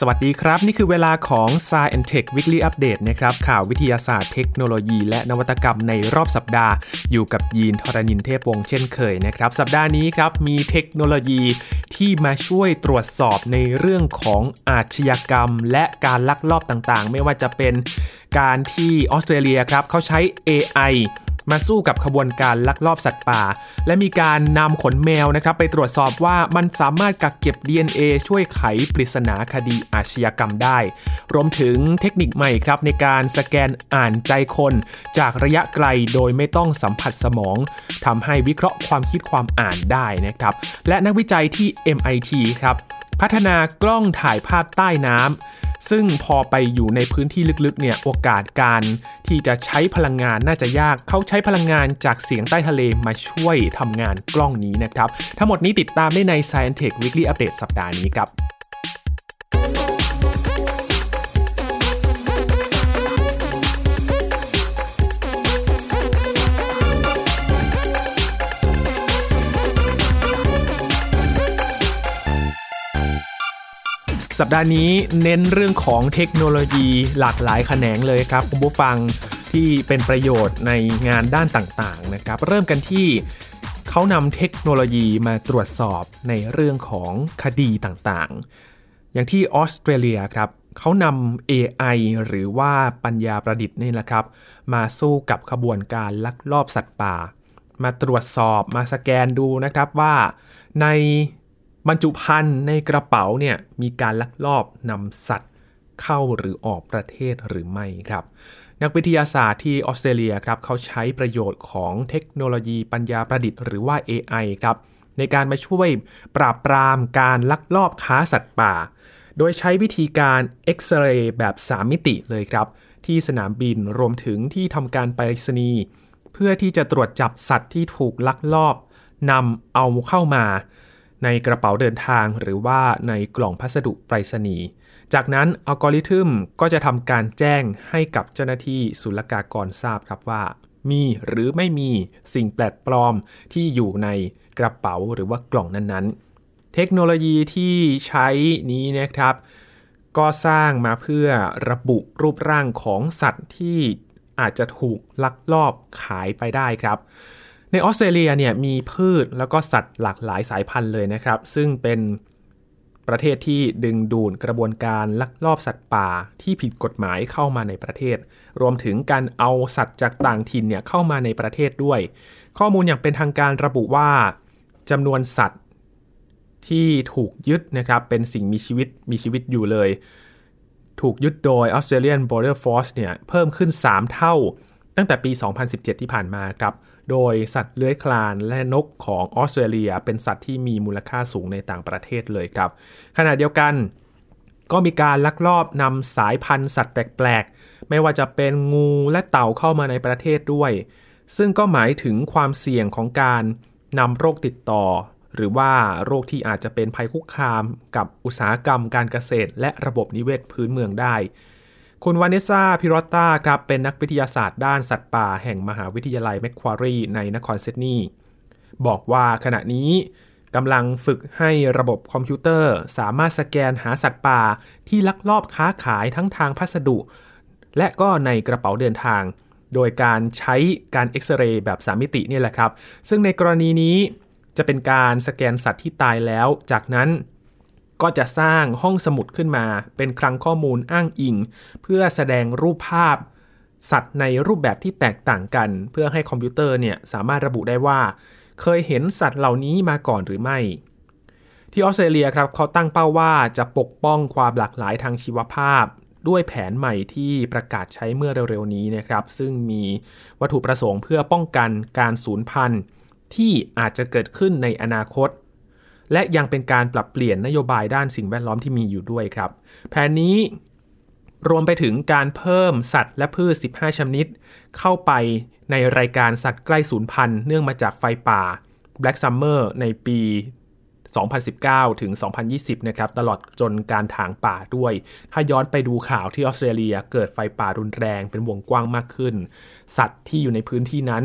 สวัสดีครับ นี่คือเวลาของ s าย e n t e c h Weekly Update นะครับข่าววิทยาศาสตร์เทคโนโลยีและนวัตกรรมในรอบสัปดาห์ อยู่กับยีนทรณินเทพวงศ์เช่นเคยนะครับ สัปดาห์นี้ครับมีเทคโนโลยีที่มาช่วยตรวจสอบในเรื่องของอาชญากรรม และการลักลอบต่างๆ ไม่ว่าจะเป็นการที่ออสเตรเลียครับเขาใช้ AI มาสู้กับขบวนการลักลอบสัตว์ป่า และมีการนำขนแมวนะครับไปตรวจสอบว่ามันสามารถกักเก็บ DNA ช่วยไขปริศนาคดีอาชญากรรมได้ รวมถึงเทคนิคใหม่ครับในการสแกนอ่านใจคน จากระยะไกลโดยไม่ต้องสัมผัสสมองทำให้วิเคราะห์ความคิดความอ่านได้นะครับ และนักวิจัยที่ MIT ครับพัฒนากล้องถ่ายภาพใต้น้ำ ซึ่งพอไปอยู่ในพื้นที่ลึกๆเนี่ยโอกาสการที่จะใช้พลังงานน่าจะยาก เขาใช้พลังงานจากเสียงใต้ทะเลมาช่วยทำงานกล้องนี้นะครับ ทั้งหมดนี้ติดตามได้ใน Science Tech Weekly Update สัปดาห์นี้ครับ สัปดาห์นี้เน้นเรื่องของเทคโนโลยีหลากหลายแขนงเลยครับคุณผู้ฟังที่เป็นประโยชน์ในงานด้านต่างๆนะครับเริ่มกันที่เขานำเทคโนโลยีมาตรวจสอบในเรื่องของคดีต่างๆ อย่างที่ออสเตรเลียครับเขานำ AI หรือว่าปัญญาประดิษฐ์นี่แหละครับ มาสู้กับขบวนการลักลอบสัตว์ป่า มาตรวจสอบมาสแกนดูนะครับว่า ใน บรรจุภัณฑ์ในกระเป๋าเนี่ยมีการลักลอบนำสัตว์เข้าหรือออกประเทศหรือไม่ครับ นักวิทยาศาสตร์ที่ออสเตรเลียครับเขาใช้ประโยชน์ของเทคโนโลยีปัญญาประดิษฐ์หรือว่า AI ครับในการมาช่วยปราบปรามการลักลอบค้าสัตว์ป่า โดยใช้วิธีการเอ็กซเรย์แบบ 3 มิติเลยครับ ที่สนามบินรวมถึงที่ทำการไปรษณีย์เพื่อที่จะตรวจจับสัตว์ที่ถูกลักลอบนำเอาเข้ามา ในกระเป๋าเดินทางหรือว่าในกล่องพัสดุไปรษณีย์ จากนั้นอัลกอริทึมก็จะทำการแจ้งให้กับเจ้าหน้าที่ศุลกากรทราบครับว่า มีหรือไม่มีสิ่งแปลกปลอมที่อยู่ในกระเป๋าหรือว่ากล่องนั้นๆ เทคโนโลยีที่ใช้นี้นะครับ ก็สร้างมาเพื่อระบุรูปร่างของสัตว์ที่อาจจะถูกลักลอบขายไปได้ครับ ในออสเตรเลียเนี่ยมีพืชแล้วก็สัตว์หลากหลายสายพันธุ์เลยนะครับ ซึ่งเป็นประเทศที่ดึงดูดกระบวนการลักลอบสัตว์ป่าที่ผิดกฎหมายเข้ามาในประเทศ รวมถึงการเอาสัตว์จากต่างถิ่นเนี่ยเข้ามาในประเทศด้วย ข้อมูลอย่างเป็นทางการระบุว่าจำนวนสัตว์ที่ถูกยึดนะครับเป็นสิ่งมีชีวิตมีชีวิตอยู่เลย ถูกยึดโดย Australian Border Force เนี่ยเพิ่มขึ้น 3 เท่า ตั้งแต่ปี 2017 ที่ผ่านมาครับ โดยสัตว์เลื้อยคลานและนกของออสเตรเลีย เป็นสัตว์ที่มีมูลค่าสูงในต่างประเทศเลยครับ ขณะเดียวกันก็มีการลักลอบนำสายพันธุ์สัตว์แปลกๆ ไม่ว่าจะเป็นงูและเต่าเข้ามาในประเทศด้วย ซึ่งก็หมายถึงความเสี่ยงของการนำโรคติดต่อ หรือว่าโรคที่อาจจะเป็นภัยคุกคามกับอุตสาหกรรมการเกษตร และระบบนิเวศพื้นเมืองได้ คุณวานิซาพิรอตตาครับเป็นนักวิทยาศาสตร์ด้านสัตว์ป่าแห่งมหาวิทยาลัยแมคควารีในนครซิดนีย์บอกว่าขณะนี้กำลังฝึกให้ระบบคอมพิวเตอร์สามารถสแกนหาสัตว์ป่าที่ลักลอบค้าขายทั้งทางพัสดุ และก็ในกระเป๋าเดินทาง โดยการใช้การเอ็กซเรย์แบบ3มิตินี่แหละครับ ซึ่งในกรณีนี้จะเป็นการสแกนสัตว์ที่ตายแล้ว จากนั้น ก็จะสร้างห้องสมุดขึ้นมา เป็นคลังข้อมูลอ้างอิง เพื่อแสดงรูปภาพ สัตว์ในรูปแบบที่แตกต่างกัน เพื่อให้คอมพิวเตอร์เนี่ยสามารถระบุได้ว่า เคยเห็นสัตว์เหล่านี้มาก่อนหรือไม่ ที่ออสเตรเลียครับเขาตั้งเป้าว่าจะปกป้องความหลากหลายทางชีวภาพ ด้วยแผนใหม่ที่ประกาศใช้เมื่อเร็วๆนี้นะครับ ซึ่งมีวัตถุประสงค์เพื่อป้องกันการสูญพันธุ์ที่อาจจะเกิดขึ้นในอนาคต และยังเป็นการปรับเปลี่ยนนโยบายด้านสิ่งแวดล้อมที่มีอยู่ด้วยครับ แผนนี้รวมไปถึงการเพิ่มสัตว์และพืช 15 ชนิด เข้าไปในรายการสัตว์ใกล้สูญพันธุ์เนื่องมาจากไฟป่า Black Summer ในปี 2019 ถึง 2020 นะครับ ตลอดจนการถางป่าด้วย ถ้าย้อนไปดูข่าวที่ออสเตรเลียเกิดไฟป่ารุนแรงเป็นวงกว้างมากขึ้น สัตว์ที่อยู่ในพื้นที่นั้น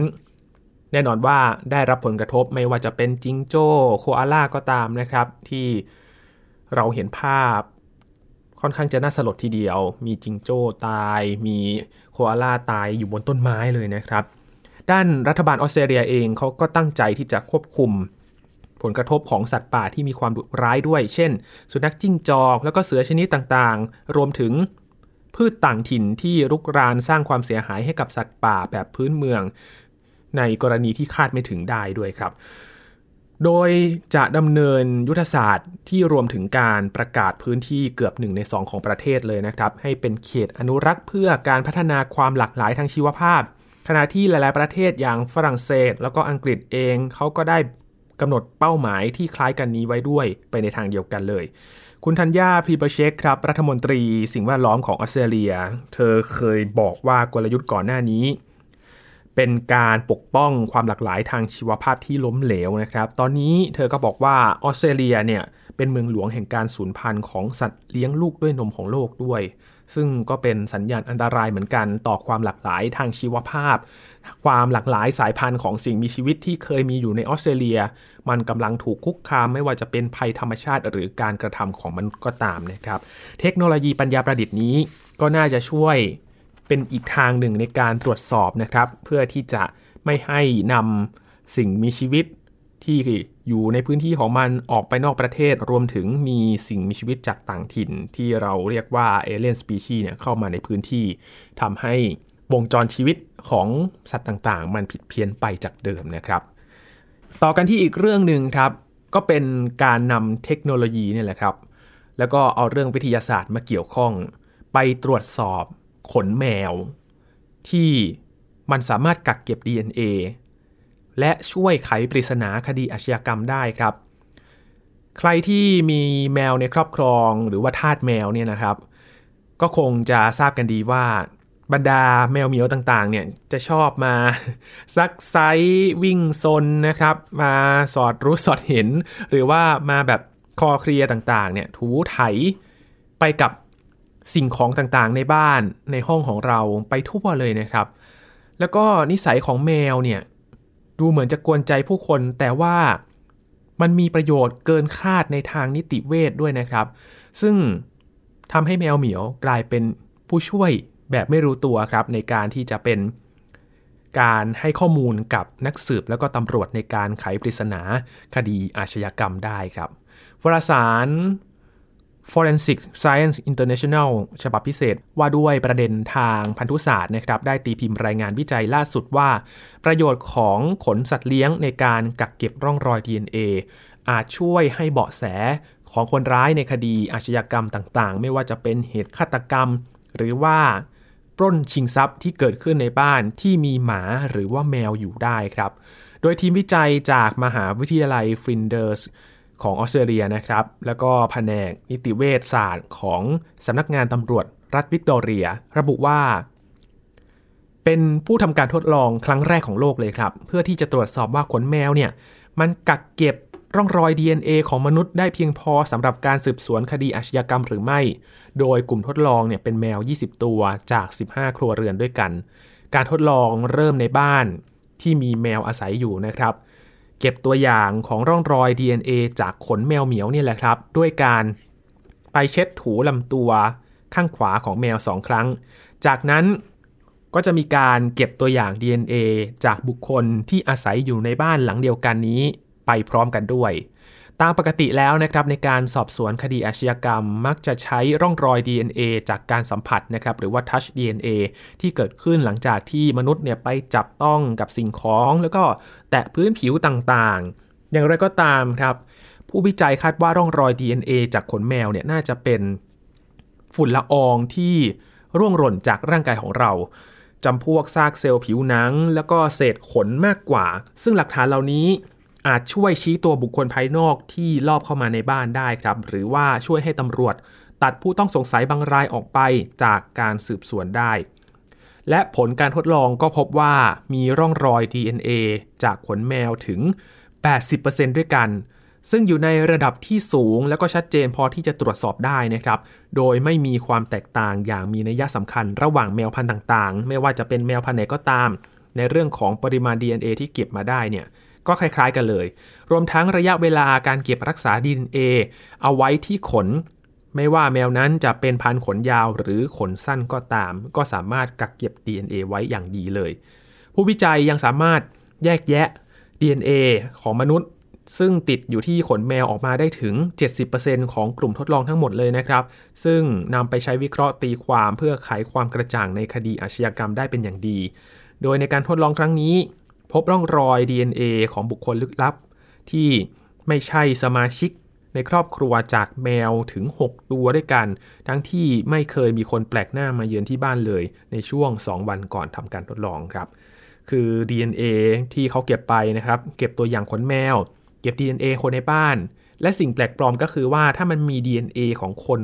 แน่นอนว่าได้รับผลกระทบไม่ว่าจะเป็นจิงโจ้โคอาล่าก็ตามนะครับ ที่เราเห็นภาพค่อนข้างจะน่าสลดทีเดียว มีจิงโจ้ตาย มีโคอาล่าตายอยู่บนต้นไม้เลยนะครับ ด้านรัฐบาลออสเตรเลียเองเขาก็ตั้งใจที่จะควบคุมผลกระทบของสัตว์ป่าที่มีความดุร้ายด้วย เช่น สุนัขจิ้งจอก แล้วก็เสือชนิดต่างๆ รวมถึงพืชต่างถิ่นที่รุกรานสร้างความเสียหายให้กับสัตว์ป่าแบบพื้นเมือง ในกรณีที่คาดไม่ถึงได้ด้วยครับ โดยจะดำเนินยุทธศาสตร์ที่รวมถึงการประกาศพื้นที่เกือบ1ใน 2 ของประเทศเลยนะครับ ให้เป็นเขตอนุรักษ์เพื่อการพัฒนาความหลากหลายทางชีวภาพ ขณะที่หลายๆ ประเทศอย่างฝรั่งเศส แล้วก็อังกฤษเองเขาก็ได้กำหนดเป้าหมายที่คล้ายกันนี้ไว้ด้วยไปในทางเดียวกันเลย คุณธัญญาพีเปเชคครับ รัฐมนตรีสิ่งแวดล้อมของออสเตรเลีย เธอเคยบอกว่ากลยุทธ์ก่อนหน้านี้ เป็นการปกป้องความหลากหลายทางชีวภาพที่ล้มเหลวนะครับ ตอนนี้เธอก็บอกว่าออสเตรเลียเนี่ยเป็นเมืองหลวงแห่งการสูญพันธุ์ของสัตว์เลี้ยงลูกด้วยนมของโลกด้วย ซึ่งก็เป็นสัญญาณอันตรายเหมือนกันต่อความหลากหลายทางชีวภาพ ความหลากหลายสายพันธุ์ของสิ่งมีชีวิตที่เคยมีอยู่ในออสเตรเลีย มันกำลังถูกคุกคามไม่ว่าจะเป็นภัยธรรมชาติหรือการกระทำของมันก็ตามนะครับ เทคโนโลยีปัญญาประดิษฐ์นี้ก็น่าจะช่วย เป็นอีกทางหนึ่งในการตรวจสอบนะครับ เพื่อที่จะไม่ให้นำสิ่งมีชีวิตที่อยู่ในพื้นที่ของมันออกไปนอกประเทศ รวมถึงมีสิ่งมีชีวิตจากต่างถิ่น ที่เราเรียกว่าเอเลียนสปีชีเนี่ยเข้ามาในพื้นที่ทำให้วงจรชีวิตของสัตว์ต่างๆ มันผิดเพี้ยนไปจากเดิมนะครับ ต่อกันที่อีกเรื่องหนึ่งครับ ก็เป็นการนำเทคโนโลยีนี่แหละครับ แล้วก็เอาเรื่องวิทยาศาสตร์มาเกี่ยวข้อง ไปตรวจสอบ ขนแมว ที่มันสามารถกักเก็บ DNA และช่วยไขปริศนาคดีอาชญากรรมได้ครับ ใครที่มีแมวในครอบครองหรือว่าทาสแมวเนี่ยนะครับ ก็คงจะทราบกันดีว่าบรรดาแมวเหมียวต่างๆ เนี่ยจะชอบมาซักไซวิ่งซนนะครับ มาสอดรู้สอดเห็น หรือว่ามาแบบคอเคลียต่างๆ เนี่ยถูไถไปกับ สิ่งของต่างๆในบ้านในห้องของเราไปทั่วเลยนะครับ แล้วก็นิสัยของแมวเนี่ยดูเหมือนจะกวนใจผู้คน แต่ว่ามันมีประโยชน์เกินคาดในทางนิติเวทด้วยนะครับ ซึ่งทำให้แมวเหมียวกลายเป็นผู้ช่วยแบบไม่รู้ตัวครับ ในการที่จะเป็นการให้ข้อมูลกับนักสืบแล้วก็ตำรวจในการไขปริศนาคดีอาชญากรรมได้ครับวารสาร Forensic Science International ฉบับพิเศษว่าด้วยประเด็นทางพันธุศาสตร์นะครับได้ตีพิมพ์รายงานวิจัยล่าสุดว่า ประโยชน์ของขนสัตว์เลี้ยงในการกักเก็บร่องรอย DNA อาจช่วยให้เบาะแสของคนร้ายในคดีอาชญากรรมต่างๆ ไม่ว่าจะเป็นเหตุฆาตกรรม หรือว่าปล้นชิงทรัพย์ที่เกิดขึ้นในบ้านที่มีหมาหรือว่าแมวอยู่ได้ครับ โดยทีมวิจัยจากมหาวิทยาลัยฟินเดอร์ส ของออสเตรเลียนะครับ แล้วก็แผนกนิติเวชศาสตร์ของสำนักงานตำรวจรัฐวิกตอเรีย ระบุว่า เป็นผู้ทำการทดลองครั้งแรกของโลกเลยครับ เพื่อที่จะตรวจสอบว่าขนแมวเนี่ย มันกักเก็บร่องรอย DNA ของมนุษย์ได้เพียงพอสำหรับการสืบสวนคดีอาชญากรรมหรือไม่ โดยกลุ่มทดลองเนี่ยเป็นแมว 20 ตัวจาก 15 ครัวเรือนด้วยกัน การทดลองเริ่มในบ้านที่มีแมวอาศัยอยู่นะครับ เก็บตัวอย่างของร่องรอย DNA จากขนแมวเหมียวนี่แหละครับ ด้วยการไปเช็ดถูลำตัวข้างขวาของแมวสองครั้ง จากนั้นก็จะมีการเก็บตัวอย่าง DNA จากบุคคลที่อาศัยอยู่ในบ้านหลังเดียวกันนี้ไปพร้อมกันด้วย ตามปกติแล้วนะครับในการสอบสวนคดีอาชญากรรม มักจะใช้ร่องรอย DNA จากการสัมผัสนะครับหรือว่า touch DNA ที่เกิดขึ้นหลังจากที่มนุษย์เนี่ยไปจับต้องกับสิ่งของ แล้วก็แตะพื้นผิวต่างๆ อย่างไรก็ตามครับ ผู้วิจัยคาดว่าร่องรอย DNA จากขนแมวเนี่ยน่าจะเป็นฝุ่นละอองที่ร่วงหล่นจากร่างกายของเราจำพวกซากเซลล์ผิวหนัง แล้วก็เศษขนมากกว่า ซึ่งหลักฐานเหล่านี้ อาจช่วยชี้ตัวบุคคลภายนอกที่ลอบเข้ามาในบ้านได้ครับ หรือว่าช่วยให้ตำรวจ ตัดผู้ต้องสงสัยบางรายออกไปจากการสืบสวนได้ และผลการทดลองก็พบว่ามีร่องรอย DNA จากขนแมวถึง 80%ด้วยกัน ซึ่งอยู่ในระดับที่สูงแล้วก็ชัดเจนพอที่จะตรวจสอบได้นะครับ โดยไม่มีความแตกต่างอย่างมีนัยสำคัญระหว่างแมวพันธุ์ต่างๆ ไม่ว่าจะเป็นแมวพันธุ์ไหนก็ตาม ในเรื่องของปริมาณ DNA ที่เก็บมาได้เนี่ย ก็คล้ายๆกันเลย รวมทั้งระยะเวลาการเก็บรักษา DNA เอาไว้ที่ขน ไม่ว่าแมวนั้นจะเป็นพันขนยาวหรือขนสั้นก็ตาม ก็สามารถกักเก็บ DNA ไว้อย่างดีเลย ผู้วิจัยยังสามารถแยกแยะ DNA ของมนุษย์ ซึ่งติดอยู่ที่ขนแมวออกมาได้ถึง 70%ของกลุ่มทดลองทั้งหมดเลยนะครับ ซึ่งนำไปใช้วิเคราะห์ตีความเพื่อไขความกระจ่างในคดีอาชญากรรมได้เป็นอย่างดี โดยในการทดลองครั้งนี้ พบร่องรอย DNA ของบุคคลลึกลับ ที่ไม่ใช่สมาชิกในครอบครัวจากแมวถึง 6 ตัวด้วยกัน ทั้งที่ไม่เคยมีคนแปลกหน้ามาเยือนที่บ้านเลย ในช่วง 2 วันก่อนทำการทดลองครับ คือ DNA ที่เขาเก็บไปนะครับ เก็บตัวอย่างขนแมว เก็บ DNA คนในบ้าน และสิ่งแปลกปลอมก็คือว่าถ้ามันมี DNA ของคน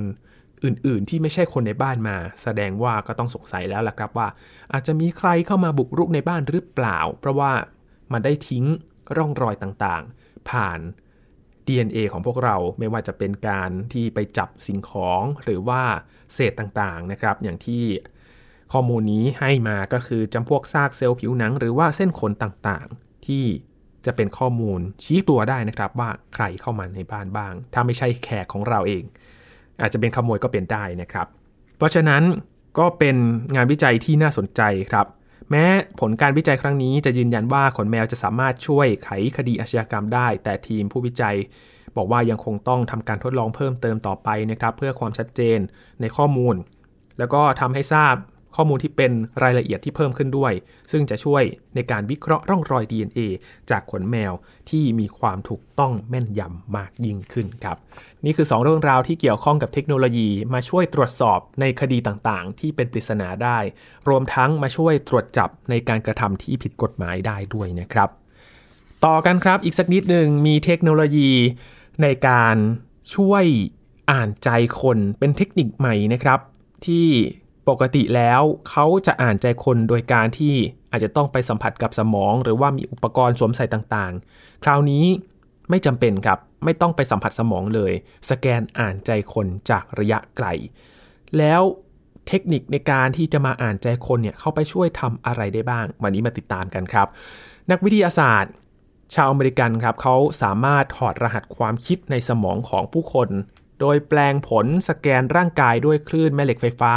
อื่น ๆ ที่ไม่ใช่คนในบ้านมา แสดงว่าก็ต้องสงสัยแล้วล่ะครับว่า อาจจะมีใครเข้ามาบุกรุกในบ้านหรือเปล่า เพราะว่ามันได้ทิ้งร่องรอยต่างๆ ผ่าน DNA ของพวกเราไม่ว่าจะเป็นการที่ไปจับสิ่งของหรือว่าเศษต่างๆนะครับ อย่างที่ข้อมูลนี้ให้มาก็คือจำพวกซากเซลล์ผิวหนัง หรือว่าเส้นขนต่างๆ ที่จะเป็นข้อมูลชี้ตัวได้นะครับว่าใครเข้ามาในบ้านบ้าง ถ้าไม่ใช่แขกของเราเอง อาจจะเป็นขโมยก็เป็นได้นะครับ เพราะฉะนั้นก็เป็นงานวิจัยที่น่าสนใจครับ แม้ผลการวิจัยครั้งนี้จะยืนยันว่าขนแมวจะสามารถช่วยไขคดีอาชญากรรมได้ แต่ทีมผู้วิจัย บอกว่ายังคงต้องทำการทดลองเพิ่มเติมต่อไปนะครับ เพื่อความชัดเจนในข้อมูล แล้วก็ทำให้ทราบ ข้อมูลที่เป็นรายละเอียดที่เพิ่มขึ้นด้วย ซึ่งจะช่วยในการวิเคราะห์ร่องรอย DNA จากขนแมวที่มีความถูกต้องแม่นยำมากยิ่งขึ้นครับ นี่คือ 2 เรื่องราวที่เกี่ยวข้องกับเทคโนโลยี มาช่วยตรวจสอบในคดีต่างๆ ที่เป็นปริศนาได้ รวมทั้งมาช่วยตรวจจับในการกระทำที่ผิดกฎหมายได้ด้วยนะครับ ต่อกันครับอีกสักนิดหนึ่งมีเทคโนโลยีในการช่วยอ่านใจคนเป็นเทคนิคใหม่นะครับ ที่ ปกติแล้วเขาจะอ่านใจคนโดยการที่อาจจะต้องไปสัมผัสกับสมอง หรือว่ามีอุปกรณ์สวมใส่ต่างๆ คราวนี้ไม่จำเป็นครับ ไม่ต้องไปสัมผัสสมองเลย สแกนอ่านใจคนจากระยะไกล แล้วเทคนิคในการที่จะมาอ่านใจคนเนี่ยเข้าไปช่วยทำอะไรได้บ้าง วันนี้มาติดตามกันครับ นักวิทยาศาสตร์ ชาวอเมริกันครับเขาสามารถถอดรหัสความคิดในสมองของผู้คน โดยแปลงผลสแกนร่างกายด้วยคลื่นแม่เหล็กไฟฟ้า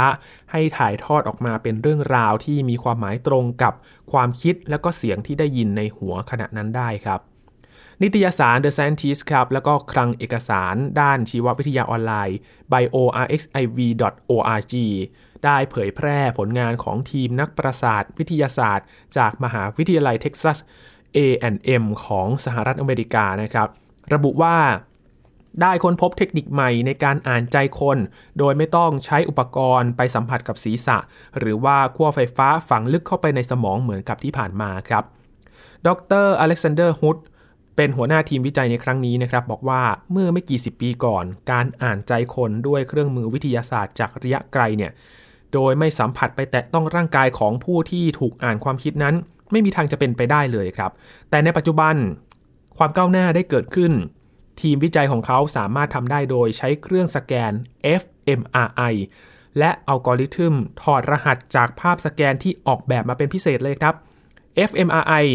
ให้ถ่ายทอดออกมาเป็นเรื่องราวที่มีความหมายตรงกับความคิดและก็เสียงที่ได้ยินในหัวขณะนั้นได้ครับ นิตยสาร The Scientist ครับ แล้วก็คลังเอกสารด้านชีววิทยาออนไลน์ biorxiv.org ได้เผยแพร่ผลงานของทีมนักประสาทวิทยาศาสตร์ จากมหาวิทยาลัยเท็กซัส A&M ของสหรัฐอเมริกานะครับ ระบุว่า ได้ค้นพบเทคนิคใหม่ในการอ่านใจคน โดยไม่ต้องใช้อุปกรณ์ไปสัมผัสกับศีรษะ หรือว่าขั้วไฟฟ้าฝังลึกเข้าไปในสมองเหมือนกับที่ผ่านมาครับ ดร.อเล็กซานเดอร์ฮุธเป็นหัวหน้าทีมวิจัยในครั้งนี้นะครับ บอกว่าเมื่อไม่กี่สิบปีก่อน การอ่านใจคนด้วยเครื่องมือวิทยาศาสตร์จากระยะไกลเนี่ยโดยไม่สัมผัสไปแตะต้องร่างกายของผู้ที่ถูกอ่านความคิดนั้น ไม่มีทางจะเป็นไปได้เลยครับ แต่ในปัจจุบันความก้าวหน้าได้เกิดขึ้น ทีมวิจัยของเขาสามารถทำได้โดยใช้เครื่องสแกน fMRI และอัลกอริทึมถอดรหัสจากภาพสแกนที่ออกแบบมาเป็นพิเศษเลยครับ fMRI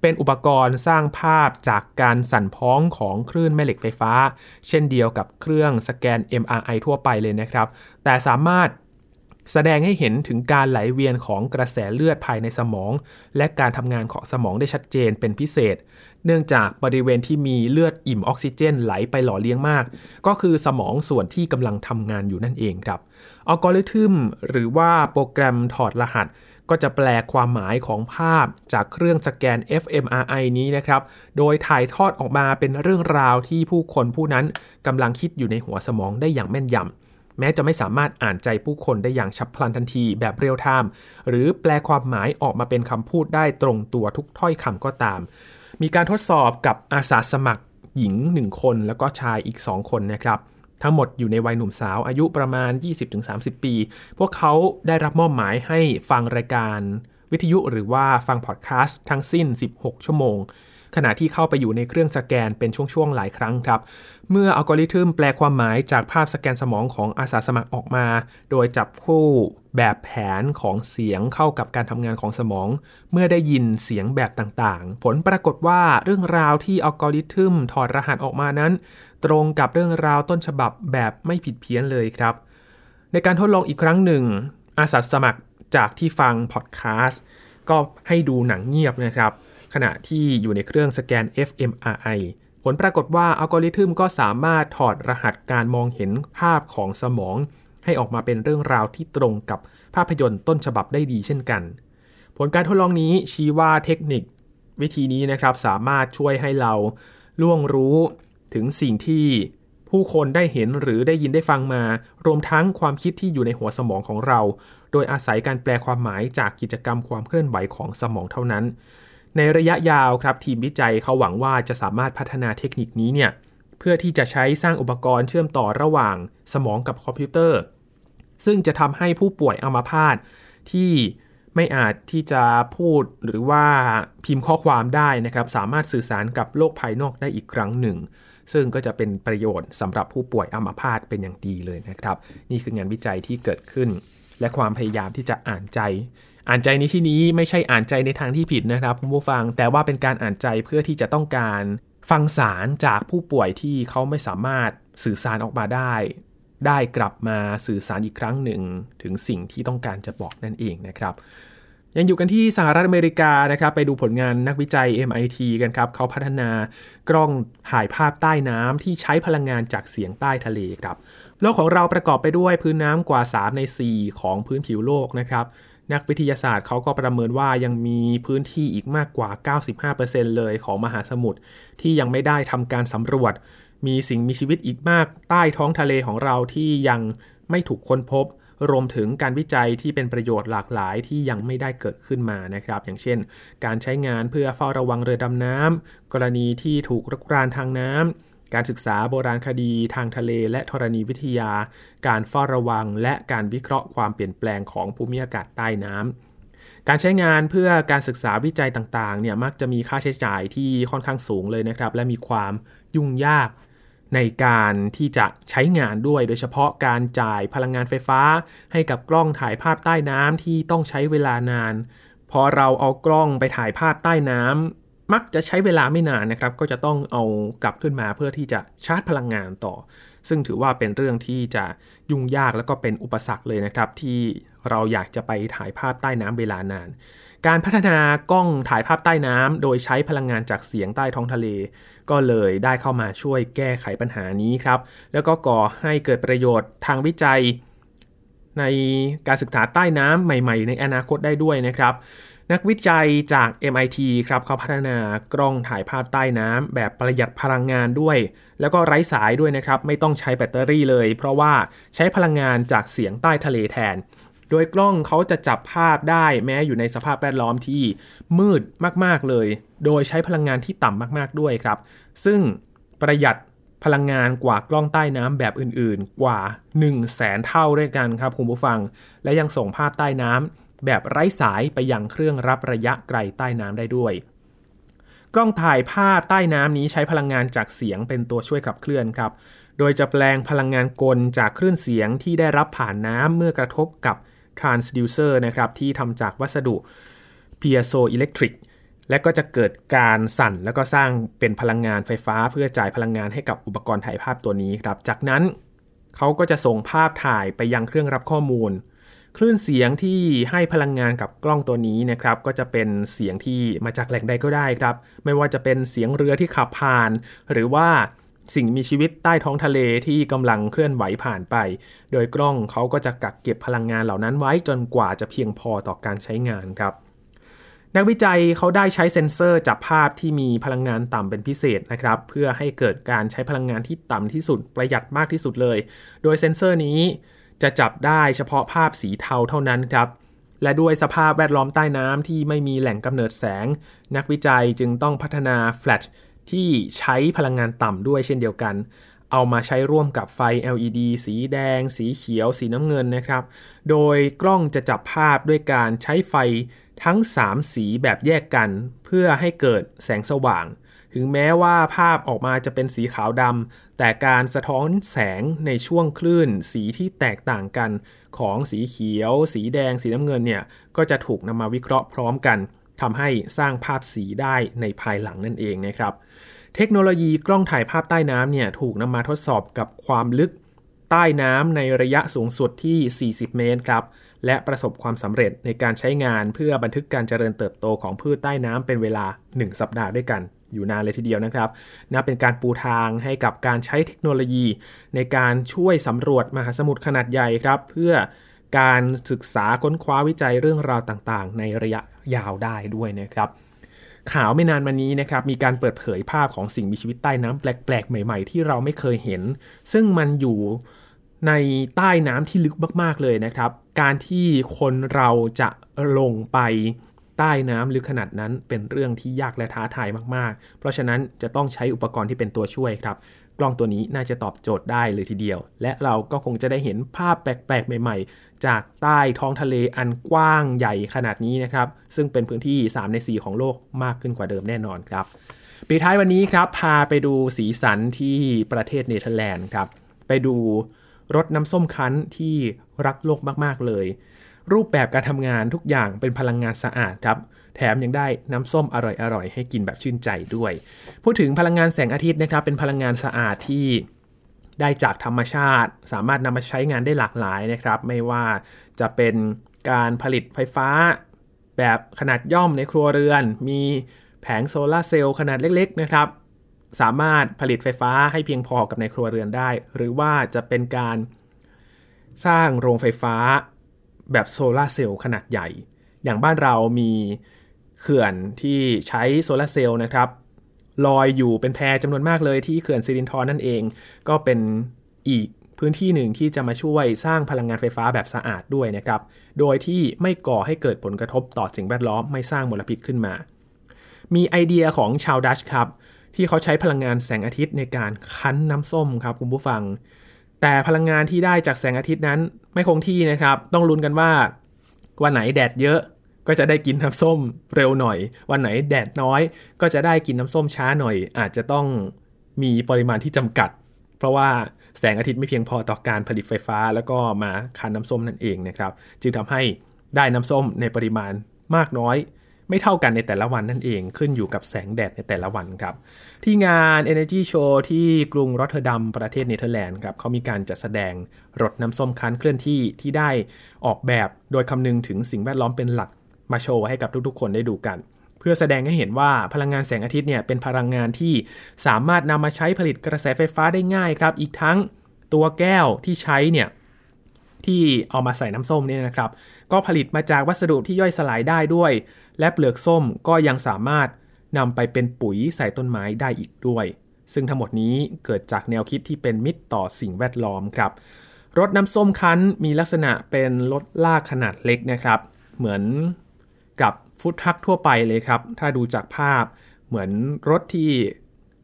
เป็นอุปกรณ์สร้างภาพจากการสั่นพ้องของคลื่นแม่เหล็กไฟฟ้า เช่นเดียวกับเครื่องสแกน MRI ทั่วไปเลยนะครับ แต่สามารถ แสดงให้เห็นถึงการไหลเวียนของกระแสเลือดภายในสมอง และการทำงานของสมองได้ชัดเจนเป็นพิเศษ เนื่องจากบริเวณที่มีเลือดอิ่มออกซิเจนไหลไปหล่อเลี้ยงมาก ก็คือสมองส่วนที่กำลังทำงานอยู่นั่นเองครับอัลกอริทึมหรือว่าโปรแกรมถอดรหัส ก็จะแปลความหมายของภาพจากเครื่องสแกน fMRI นี้นะครับ โดยถ่ายทอดออกมาเป็นเรื่องราวที่ผู้คนผู้นั้นกำลังคิดอยู่ในหัวสมองได้อย่างแม่นยำ แม้จะไม่สามารถอ่านใจผู้คนได้อย่างฉับพลันทันทีแบบเรียลไทม์หรือแปลความหมายออกมาเป็นคำพูดได้ตรงตัวทุกถ้อยคำก็ตาม มีการทดสอบกับอาสาสมัครหญิง 1 คนแล้วก็ชายอีก 2 คนนะครับทั้งหมดอยู่ในวัยหนุ่มสาวอายุประมาณ 20-30 ปี พวกเขาได้รับมอบหมายให้ฟังรายการวิทยุหรือว่าฟังพอดแคสต์ทั้งสิ้น 16 ชั่วโมง ขณะที่เข้าไปอยู่ในเครื่องสแกนเป็นช่วงๆหลายครั้งครับ เมื่ออัลกอริทึมแปลความหมายจากภาพสแกนสมองของอาสาสมัครออกมา โดยจับคู่แบบแผนของเสียงเข้ากับการทำงานของสมอง เมื่อได้ยินเสียงแบบต่างๆ ผลปรากฏว่าเรื่องราวที่อัลกอริทึมถอดรหัสออกมานั้น ตรงกับเรื่องราวต้นฉบับแบบไม่ผิดเพี้ยนเลยครับ ในการทดลองอีกครั้งหนึ่ง อาสาสมัครจากที่ฟังพอดแคสต์ก็ให้ดูหนังเงียบนะครับ ขณะที่อยู่ในเครื่องสแกน fMRI ผลปรากฏว่าอัลกอริทึมก็สามารถถอดรหัสการมองเห็นภาพของสมอง ให้ออกมาเป็นเรื่องราวที่ตรงกับภาพยนตร์ต้นฉบับได้ดีเช่นกัน ผลการทดลองนี้ชี้ว่าเทคนิค วิธีนี้นะครับสามารถช่วยให้เราล่วงรู้ถึงสิ่งที่ผู้คนได้เห็นหรือได้ยินได้ฟังมา รวมทั้งความคิดที่อยู่ในหัวสมองของเรา โดยอาศัยการแปลความหมายจากกิจกรรมความเคลื่อนไหวของสมองเท่านั้น ในระยะยาวครับทีมวิจัยเขาหวังว่าจะสามารถพัฒนาเทคนิคนี้เนี่ยเพื่อที่จะใช้สร้างอุปกรณ์เชื่อมต่อระหว่างสมองกับคอมพิวเตอร์ ซึ่งจะทำให้ผู้ป่วยอัมาพาตที่ไม่อาจที่จะพูดหรือว่าพิมพ์ข้อความได้นะครับ สามารถสื่อสารกับโลกภายนอกได้อีกครั้งหนึ่ง ซึ่งก็จะเป็นประโยชน์สำหรับผู้ป่วยอัมาพาตเป็นอย่างดีเลยนะครับ นี่คืองานวิจัยที่เกิดขึ้น และความพยายามที่จะอ่านใจ อ่านใจในที่นี้ไม่ใช่อ่านใจในทางที่ผิดนะครับคุณผู้ฟัง แต่ว่าเป็นการอ่านใจเพื่อที่จะต้องการฟังสารจากผู้ป่วยที่เขาไม่สามารถสื่อสารออกมาได้ ได้กลับมาสื่อสารอีกครั้งหนึ่ง ถึงสิ่งที่ต้องการจะบอกนั่นเองนะครับ ยังอยู่กันที่สหรัฐอเมริกานะครับ ไปดูผลงานนักวิจัย MIT กันครับ เขาพัฒนากล้องถ่ายภาพใต้น้ำที่ใช้พลังงานจากเสียงใต้ทะเลครับ โลกของเราประกอบไปด้วยพื้นน้ำกว่า 3 ใน 4 ของพื้นผิวโลกนะครับ นักวิทยาศาสตร์เขาก็ประเมินว่ายังมีพื้นที่อีกมากกว่า 95%เลยของมหาสมุทรที่ยังไม่ได้ทำการสำรวจ มีสิ่งมีชีวิตอีกมากใต้ท้องทะเลของเราที่ยังไม่ถูกค้นพบ รวมถึงการวิจัยที่เป็นประโยชน์หลากหลายที่ยังไม่ได้เกิดขึ้นมานะครับ อย่างเช่น การใช้งานเพื่อเฝ้าระวังเรือดำน้ำกรณีที่ถูกรุกรานทางน้ำ การศึกษาโบราณคดีทางทะเลและธรณีวิทยา การเฝ้าระวัง และการวิเคราะห์ความเปลี่ยนแปลงของภูมิอากาศใต้น้ำ การใช้งานเพื่อการศึกษาวิจัยต่างๆ เนี่ยมักจะมีค่าใช้จ่ายที่ค่อนข้างสูงเลยนะครับ และมีความยุ่งยากในการที่จะใช้งานด้วย โดยเฉพาะการจ่ายพลังงานไฟฟ้า ให้กับกล้องถ่ายภาพใต้น้ำที่ต้องใช้เวลานานพอเราเอากล้องไปถ่ายภาพใต้น้ำ มักจะใช้เวลาไม่นานนะครับ ก็จะต้องเอากลับขึ้นมาเพื่อที่จะชาร์จพลังงานต่อ ซึ่งถือว่าเป็นเรื่องที่จะยุ่งยากแล้วก็เป็นอุปสรรคเลยนะครับ ที่เราอยากจะไปถ่ายภาพใต้น้ำเวลานาน การพัฒนากล้องถ่ายภาพใต้น้ำโดยใช้พลังงานจากเสียงใต้ท้องทะเล ก็เลยได้เข้ามาช่วยแก้ไขปัญหานี้ครับ แล้วก็ก่อให้เกิดประโยชน์ทางวิจัยในการศึกษาใต้น้ำใหม่ ๆ ในอนาคตได้ด้วยนะครับ นักวิจัยจาก MIT ครับเขาพัฒนากล้องถ่ายภาพใต้น้ำแบบประหยัดพลังงานด้วย แล้วก็ไร้สายด้วยนะครับ ไม่ต้องใช้แบตเตอรี่เลย เพราะว่าใช้พลังงานจากเสียงใต้ทะเลแทน โดยกล้องเขาจะจับภาพได้แม้อยู่ในสภาพแวดล้อมที่มืดมากๆเลย โดยใช้พลังงานที่ต่ำมากๆด้วยครับ ซึ่งประหยัดพลังงานกว่ากล้องใต้น้ำแบบอื่นๆ กว่า 1 0 0 0 0แสนเท่าด้วยกันครับคุณผู้ฟัง และยังส่งภาพใต้น้ำ แบบไร้สายไปยังเครื่องรับระยะไกลใต้น้ำได้ด้วย กล้องถ่ายภาพใต้น้ำนี้ใช้พลังงานจากเสียงเป็นตัวช่วยขับเคลื่อนครับ โดยจะแปลงพลังงานกลจากคลื่นเสียงที่ได้รับผ่านน้ำเมื่อกระทบกับ transducer นะครับที่ทำจากวัสดุ piezoelectric และก็จะเกิดการสั่นแล้วก็สร้างเป็นพลังงานไฟฟ้า เพื่อจ่ายพลังงานให้กับอุปกรณ์ถ่ายภาพตัวนี้ครับ จากนั้นเขาก็จะส่งภาพถ่ายไปยังเครื่องรับข้อมูล คลื่นเสียงที่ให้พลังงานกับกล้องตัวนี้นะครับก็จะเป็นเสียงที่มาจากแหล่งใดก็ได้ครับ ไม่ว่าจะเป็นเสียงเรือที่ขับผ่าน หรือว่าสิ่งมีชีวิตใต้ท้องทะเลที่กำลังเคลื่อนไหวผ่านไป โดยกล้องเขาก็จะกักเก็บพลังงานเหล่านั้นไว้จนกว่าจะเพียงพอต่อการใช้งานครับ นักวิจัยเขาได้ใช้เซ็นเซอร์จับภาพที่มีพลังงานต่ำเป็นพิเศษนะครับ เพื่อให้เกิดการใช้พลังงานที่ต่ำที่สุดประหยัดมากที่สุดเลย โดยเซ็นเซอร์นี้ จะจับได้เฉพาะภาพสีเทาเท่านั้นครับ และด้วยสภาพแวดล้อมใต้น้ำที่ไม่มีแหล่งกำเนิดแสง นักวิจัยจึงต้องพัฒนาแฟลชที่ใช้พลังงานต่ำด้วยเช่นเดียวกัน เอามาใช้ร่วมกับไฟ LED สีแดง สีเขียว สีน้ำเงินนะครับ โดยกล้องจะจับภาพด้วยการใช้ไฟ ทั้ง 3 สีแบบแยกกันเพื่อให้เกิดแสงสว่าง ถึงแม้ว่าภาพออกมาจะเป็นสีขาวดำแต่การสะท้อนแสงในช่วงคลื่น สีที่แตกต่างกันของสีเขียว สีแดง สีน้ำเงินเนี่ยก็จะถูกนำมาวิเคราะห์พร้อมกันทำให้สร้างภาพสีได้ในภายหลังนั่นเองนะครับ เทคโนโลยีกล้องถ่ายภาพใต้น้ำเนี่ยถูกนำมาทดสอบกับความลึกใต้น้ำในระยะสูงสุดที่ 40 เมตรครับ และประสบความสำเร็จในการใช้งานเพื่อบันทึกการเจริญเติบโตของพืชใต้น้ำเป็นเวลา 1 สัปดาห์ด้วยกัน อยู่นานเลยทีเดียวนะครับนับเป็นการปูทางให้กับการใช้เทคโนโลยี ในการช่วยสำรวจมหาสมุทรขนาดใหญ่ครับเพื่อการศึกษาค้นคว้าวิจัยเรื่องราวต่างๆ ในระยะยาวได้ด้วยนะครับข่าวไม่นานมานี้นะครับมีการเปิดเผยภาพของสิ่งมีชีวิตใต้น้ำแปลกๆ ใหม่ ๆ ที่เราไม่เคยเห็น ซึ่งมันอยู่ ในใต้น้ำที่ลึกมาก ๆ เลยนะครับ การที่คนเราจะลงไปใต้น้ำลึกขนาดนั้นเป็นเรื่องที่ยากและท้าทายมาก ๆ เพราะฉะนั้นจะต้องใช้อุปกรณ์ที่เป็นตัวช่วยครับ กล้องตัวนี้น่าจะตอบโจทย์ได้เลยทีเดียว และเราก็คงจะได้เห็นภาพแปลก ๆ ใหม่ ๆ จากใต้ท้องทะเลอันกว้างใหญ่ขนาดนี้นะครับ ซึ่งเป็นพื้นที่ 3 ใน 4 ของโลกมากขึ้นกว่าเดิมแน่นอนครับปีท้ายวันนี้ครับพาไปดูสีสันที่ประเทศเนเธอร์แลนด์ครับไปดู รสน้ำส้มคั้นที่รักโลกมากๆเลย รูปแบบการทำงานทุกอย่างเป็นพลังงานสะอาดครับแถมยังได้น้ำส้มอร่อยๆ ให้กินแบบชื่นใจด้วย พูดถึงพลังงานแสงอาทิตย์นะครับ เป็นพลังงานสะอาดที่ได้จากธรรมชาติ สามารถนำมาใช้งานได้หลากหลายนะครับ ไม่ว่าจะเป็นการผลิตไฟฟ้า แบบขนาดย่อมในครัวเรือน มีแผงโซลาร์เซลล์ขนาดเล็ก ๆ นะครับ สามารถผลิตไฟฟ้าให้เพียงพอกับในครัวเรือนได้ หรือว่าจะเป็นการสร้างโรงไฟฟ้าแบบโซลาร์เซลล์ขนาดใหญ่ อย่างบ้านเรามีเขื่อนที่ใช้โซลาร์เซลล์นะครับลอยอยู่เป็นแพจำนวนมากเลยที่เขื่อนสิรินธรนั่นเอง ก็เป็นอีกพื้นที่หนึ่งที่จะมาช่วยสร้างพลังงานไฟฟ้าแบบสะอาดด้วยนะครับ โดยที่ไม่ก่อให้เกิดผลกระทบต่อสิ่งแวดล้อมไม่สร้างมลพิษขึ้นมา มีไอเดียของชาวดัชครับ ที่เขาใช้พลังงานแสงอาทิตย์ในการคั้นน้ำส้มครับคุณผู้ฟัง แต่พลังงานที่ได้จากแสงอาทิตย์นั้นไม่คงที่นะครับ ต้องลุ้นกันว่า วันไหนแดดเยอะก็จะได้กินน้ำส้มเร็วหน่อย วันไหนแดดน้อย ก็จะได้กินน้ำส้มช้าหน่อย อาจจะต้องมีปริมาณที่จำกัด เพราะว่าแสงอาทิตย์ไม่เพียงพอต่อการผลิตไฟฟ้า แล้วก็มาคั้นน้ำส้มนั่นเองนะครับ จึงทำให้ได้น้ำส้มในปริมาณมากน้อย ไม่เท่ากันในแต่ละวันนั่นเองขึ้นอยู่กับแสงแดดในแต่ละวันครับ ที่งาน Energy Show ที่กรุงรอตเทอร์ดามประเทศเนเธอร์แลนด์ครับเขามีการจัดแสดงรถน้ำส้มคั้นเคลื่อนที่ที่ได้ออกแบบโดยคำนึงถึงสิ่งแวดล้อมเป็นหลักมาโชว์ให้กับทุกๆ คนได้ดูกัน เพื่อแสดงให้เห็นว่าพลังงานแสงอาทิตย์เนี่ยเป็นพลังงานที่สามารถนำมาใช้ผลิตกระแสไฟฟ้าได้ง่ายครับ อีกทั้งตัวแก้วที่ใช้เนี่ยที่เอามาใส่น้ำส้มเนี่ยนะครับ ก็ผลิตมาจากวัสดุที่ย่อยสลายได้ด้วย และเปลือกส้มก็ยังสามารถนำไปเป็นปุ๋ยใส่ต้นไม้ได้อีกด้วย ซึ่งทั้งหมดนี้เกิดจากแนวคิดที่เป็นมิตรต่อสิ่งแวดล้อมครับ รถน้ำส้มคั้นมีลักษณะเป็นรถลากขนาดเล็กนะครับ เหมือนกับฟุตทักทั่วไปเลยครับ ถ้าดูจากภาพเหมือนรถที่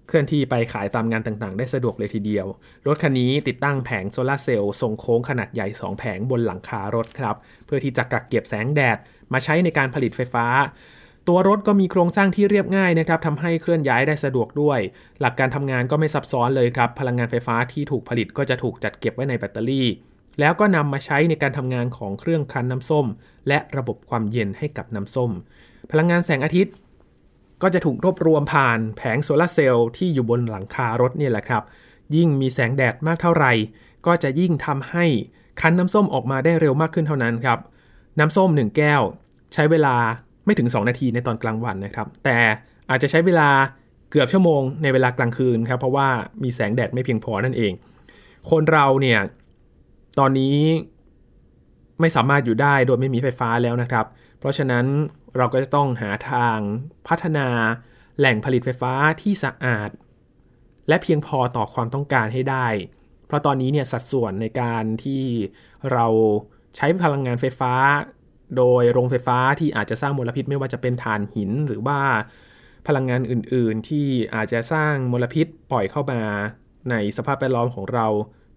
เคลื่อนที่ไปขายตามงานต่างๆ ได้สะดวกเลยทีเดียว รถคันนี้ติดตั้งแผงโซลาเซลล์ทรงโค้งขนาดใหญ่ 2 แผงบนหลังคารถครับ เพื่อที่จะกักเก็บแสงแดด มาใช้ในการผลิตไฟฟ้า ตัวรถก็มีโครงสร้างที่เรียบง่ายนะครับทำให้เคลื่อนย้ายได้สะดวกด้วย หลักการทำงานก็ไม่ซับซ้อนเลยครับ พลังงานไฟฟ้าที่ถูกผลิตก็จะถูกจัดเก็บไว้ในแบตเตอรี่ แล้วก็นำมาใช้ในการทำงานของเครื่องคั้นน้ำส้ม และระบบความเย็นให้กับน้ำส้ม พลังงานแสงอาทิตย์ ก็จะถูกรวบรวมผ่านแผงโซลาเซลล์ที่อยู่บนหลังคารถนี่แหละครับ ยิ่งมีแสงแดดมากเท่าไหร่ ก็จะยิ่งทำให้คั้นน้ำส้มออกมาได้เร็วมากขึ้นเท่านั้นครับ น้ำส้ม 1 แก้ว ใช้เวลาไม่ถึง 2 นาทีในตอนกลางวันนะครับ แต่อาจจะใช้เวลาเกือบชั่วโมงในเวลากลางคืนครับ เพราะว่ามีแสงแดดไม่เพียงพอนั่นเอง คนเราเนี่ยตอนนี้ไม่สามารถอยู่ได้โดยไม่มีไฟฟ้าแล้วนะครับ เพราะฉะนั้น เราก็จะต้องหาทางพัฒนาแหล่งผลิตไฟฟ้าที่สะอาด และเพียงพอต่อความต้องการให้ได้ เพราะตอนนี้เนี่ยสัดส่วนในการที่เราใช้พลังงานไฟฟ้า โดยโรงไฟฟ้าที่อาจจะสร้างมลพิษไม่ว่าจะเป็นถ่านหินหรือว่าพลังงานอื่น ๆ ที่อาจจะสร้างมลพิษปล่อยเข้ามาในสภาพแวดล้อมของเรา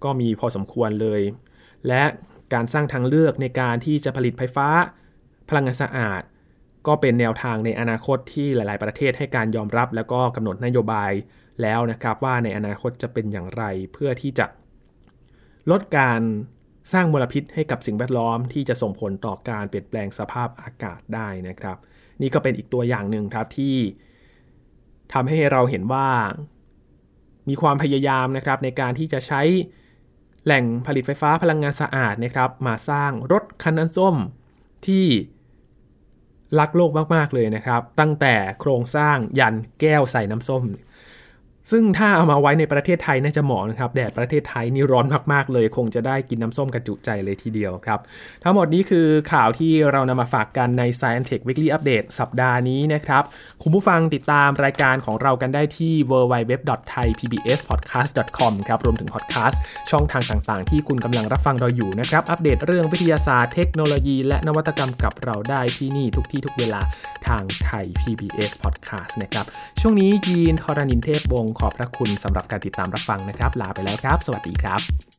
ก็มีพอสมควรเลย และการสร้างทางเลือกในการที่จะผลิตไฟฟ้า พลังงานสะอาด ก็เป็นแนวทางในอนาคตที่หลาย ๆ ประเทศให้การยอมรับ แล้วก็กำหนดนโยบายแล้วนะครับว่าในอนาคตจะเป็นอย่างไรเพื่อที่จะลดการสร้างมลพิษให้กับสิ่งแวดล้อมที่จะส่งผลต่อการเปลี่ยนแปลงสภาพอากาศได้นะครับ นี่ก็เป็นอีกตัวอย่างหนึ่งครับที่ทำให้เราเห็นว่ามีความพยายามนะครับในการที่จะใช้แหล่งผลิตไฟฟ้าพลังงานสะอาดนะครับ มาสร้างรถคันน้ำส้มที่ รักโลกมากๆเลยนะครับ ตั้งแต่โครงสร้างยันแก้วใส่น้ำส้ม ซึ่งถ้าเอามาไว้ในประเทศไทยน่าจะเหมาะนะครับ แดดประเทศไทยนี่ร้อนมากๆเลย คงจะได้กินน้ำส้มกระจุใจเลยทีเดียวครับ ทั้งหมดนี้คือข่าวที่เรานำมาฝากกันใน Science Tech Weekly Update สัปดาห์นี้นะครับ คุณผู้ฟังติดตามรายการของเรากันได้ที่ www.thaipbspodcast.com ครับ รวมถึงพอดแคสต์ช่องทางต่างๆ ที่คุณกำลังรับฟังเราอยู่นะครับ อัปเดตเรื่องวิทยาศาสตร์เทคโนโลยี และนวัตกรรมกับเราได้ที่นี่ทุกที่ทุกเวลาทางไทย PBS Podcast นะครับ ช่วงนี้ยีนทรณินเทพวงศขอบพระคุณสำหรับการติดตามรับฟังนะครับ ลาไปแล้วครับ สวัสดีครับ